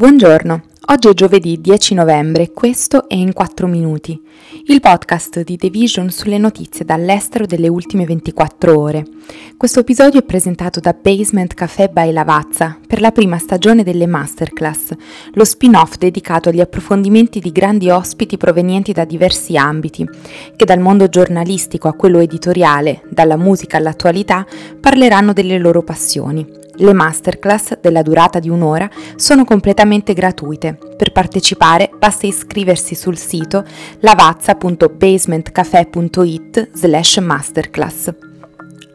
Buongiorno, oggi è giovedì 10 novembre questo è In 4 Minuti, il podcast di The Vision sulle notizie dall'estero delle ultime 24 ore. Questo episodio è presentato da Basement Café by Lavazza per la prima stagione delle Masterclass, lo spin-off dedicato agli approfondimenti di grandi ospiti provenienti da diversi ambiti, che dal mondo giornalistico a quello editoriale, dalla musica all'attualità, parleranno delle loro passioni le masterclass della durata di un'ora sono completamente gratuite. Per partecipare basta iscriversi sul sito lavazza.basementcafe.it slash masterclass.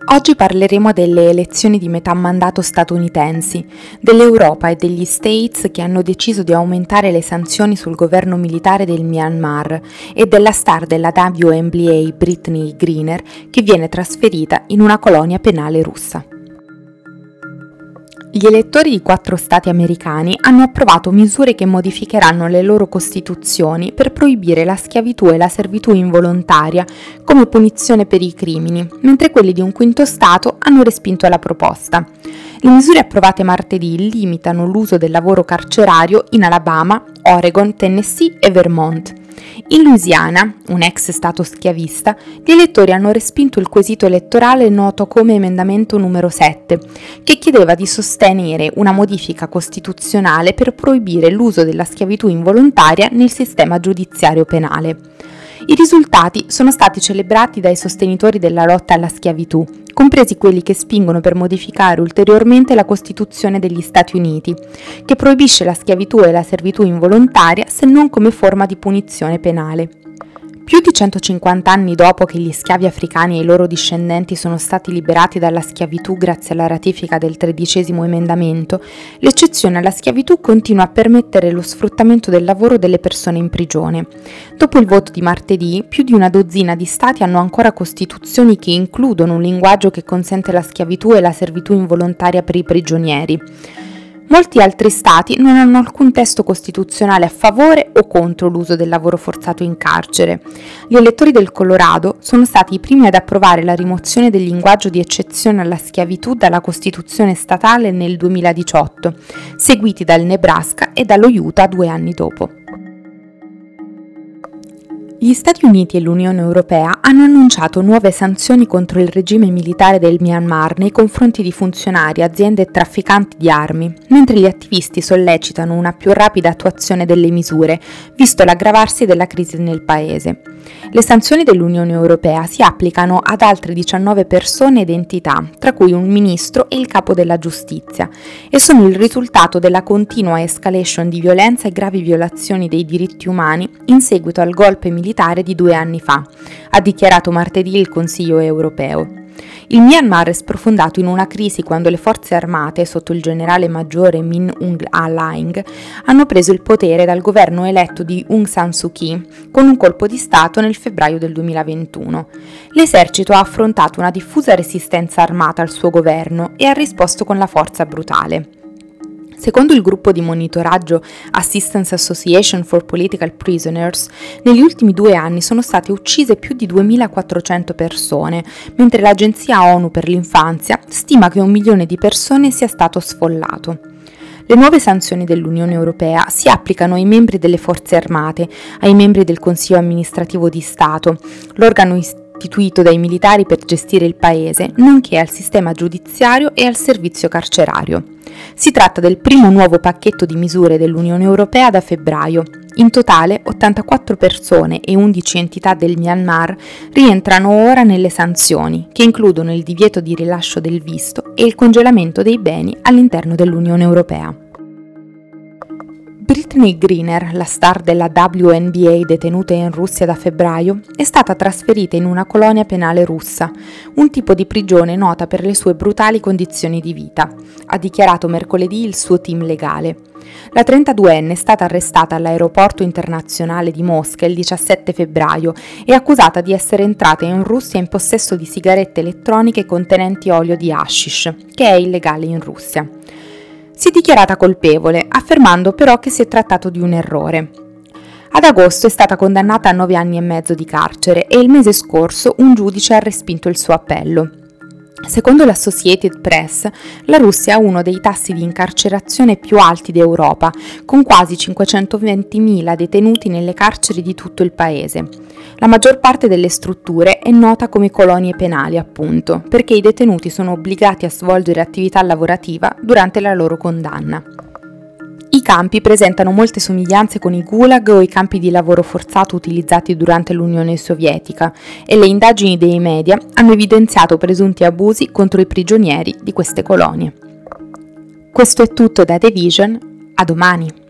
Oggi parleremo delle elezioni di metà mandato statunitensi, dell'Europa e degli States che hanno deciso di aumentare le sanzioni sul governo militare del Myanmar e della star della WNBA Britney Greener che viene trasferita in una colonia penale russa. Gli elettori di quattro stati americani hanno approvato misure che modificheranno le loro costituzioni per proibire la schiavitù e la servitù involontaria come punizione per i crimini, mentre quelli di un quinto stato hanno respinto la proposta. Le misure approvate martedì limitano l'uso del lavoro carcerario in Alabama, Oregon, Tennessee e Vermont. In Louisiana, un ex stato schiavista, gli elettori hanno respinto il quesito elettorale noto come emendamento numero 7, che chiedeva di sostenere una modifica costituzionale per proibire l'uso della schiavitù involontaria nel sistema giudiziario penale. I risultati sono stati celebrati dai sostenitori della lotta alla schiavitù, compresi quelli che spingono per modificare ulteriormente la Costituzione degli Stati Uniti, che proibisce la schiavitù e la servitù involontaria se non come forma di punizione penale. Più di 150 anni dopo che gli schiavi africani e i loro discendenti sono stati liberati dalla schiavitù grazie alla ratifica del tredicesimo emendamento, l'eccezione alla schiavitù continua a permettere lo sfruttamento del lavoro delle persone in prigione. Dopo il voto di martedì, più di una dozzina di stati hanno ancora costituzioni che includono un linguaggio che consente la schiavitù e la servitù involontaria per i prigionieri. Molti altri stati non hanno alcun testo costituzionale a favore o contro l'uso del lavoro forzato in carcere. Gli elettori del Colorado sono stati i primi ad approvare la rimozione del linguaggio di eccezione alla schiavitù dalla Costituzione statale nel 2018, seguiti dal Nebraska e dallo Utah due anni dopo. Gli Stati Uniti e l'Unione Europea hanno annunciato nuove sanzioni contro il regime militare del Myanmar nei confronti di funzionari, aziende e trafficanti di armi, mentre gli attivisti sollecitano una più rapida attuazione delle misure, visto l'aggravarsi della crisi nel paese. Le sanzioni dell'Unione Europea si applicano ad altre 19 persone ed entità, tra cui un ministro e il capo della giustizia, e sono il risultato della continua escalation di violenza e gravi violazioni dei diritti umani in seguito al golpe militare di due anni fa, ha dichiarato martedì il Consiglio europeo. Il Myanmar è sprofondato in una crisi quando le forze armate, sotto il generale maggiore Min Aung Hlaing, hanno preso il potere dal governo eletto di Aung San Suu Kyi con un colpo di Stato nel febbraio del 2021. L'esercito ha affrontato una diffusa resistenza armata al suo governo e ha risposto con la forza brutale. Secondo il gruppo di monitoraggio Assistance Association for Political Prisoners, negli ultimi due anni sono state uccise più di 2400 persone, mentre l'Agenzia ONU per l'infanzia stima che un milione di persone sia stato sfollato. Le nuove sanzioni dell'Unione Europea si applicano ai membri delle forze armate, ai membri del Consiglio amministrativo di Stato, l'organo istituito dai militari per gestire il paese, nonché al sistema giudiziario e al servizio carcerario. Si tratta del primo nuovo pacchetto di misure dell'Unione Europea da febbraio. In totale 84 persone e 11 entità del Myanmar rientrano ora nelle sanzioni, che includono il divieto di rilascio del visto e il congelamento dei beni all'interno dell'Unione Europea. Britney Greener, la star della WNBA detenuta in Russia da febbraio, è stata trasferita in una colonia penale russa, un tipo di prigione nota per le sue brutali condizioni di vita, ha dichiarato mercoledì il suo team legale. La 32enne è stata arrestata all'aeroporto internazionale di Mosca il 17 febbraio e accusata di essere entrata in Russia in possesso di sigarette elettroniche contenenti olio di hashish, che è illegale in Russia si è dichiarata colpevole, affermando però che si è trattato di un errore. Ad agosto è stata condannata a nove anni e mezzo di carcere e il mese scorso un giudice ha respinto il suo appello. Secondo l'Associated Press, la Russia ha uno dei tassi di incarcerazione più alti d'Europa, con quasi 520.000 detenuti nelle carceri di tutto il paese. La maggior parte delle strutture è nota come colonie penali, appunto, perché i detenuti sono obbligati a svolgere attività lavorativa durante la loro condanna. I campi presentano molte somiglianze con i gulag o i campi di lavoro forzato utilizzati durante l'Unione Sovietica e le indagini dei media hanno evidenziato presunti abusi contro i prigionieri di queste colonie. Questo è tutto da The Vision, a domani!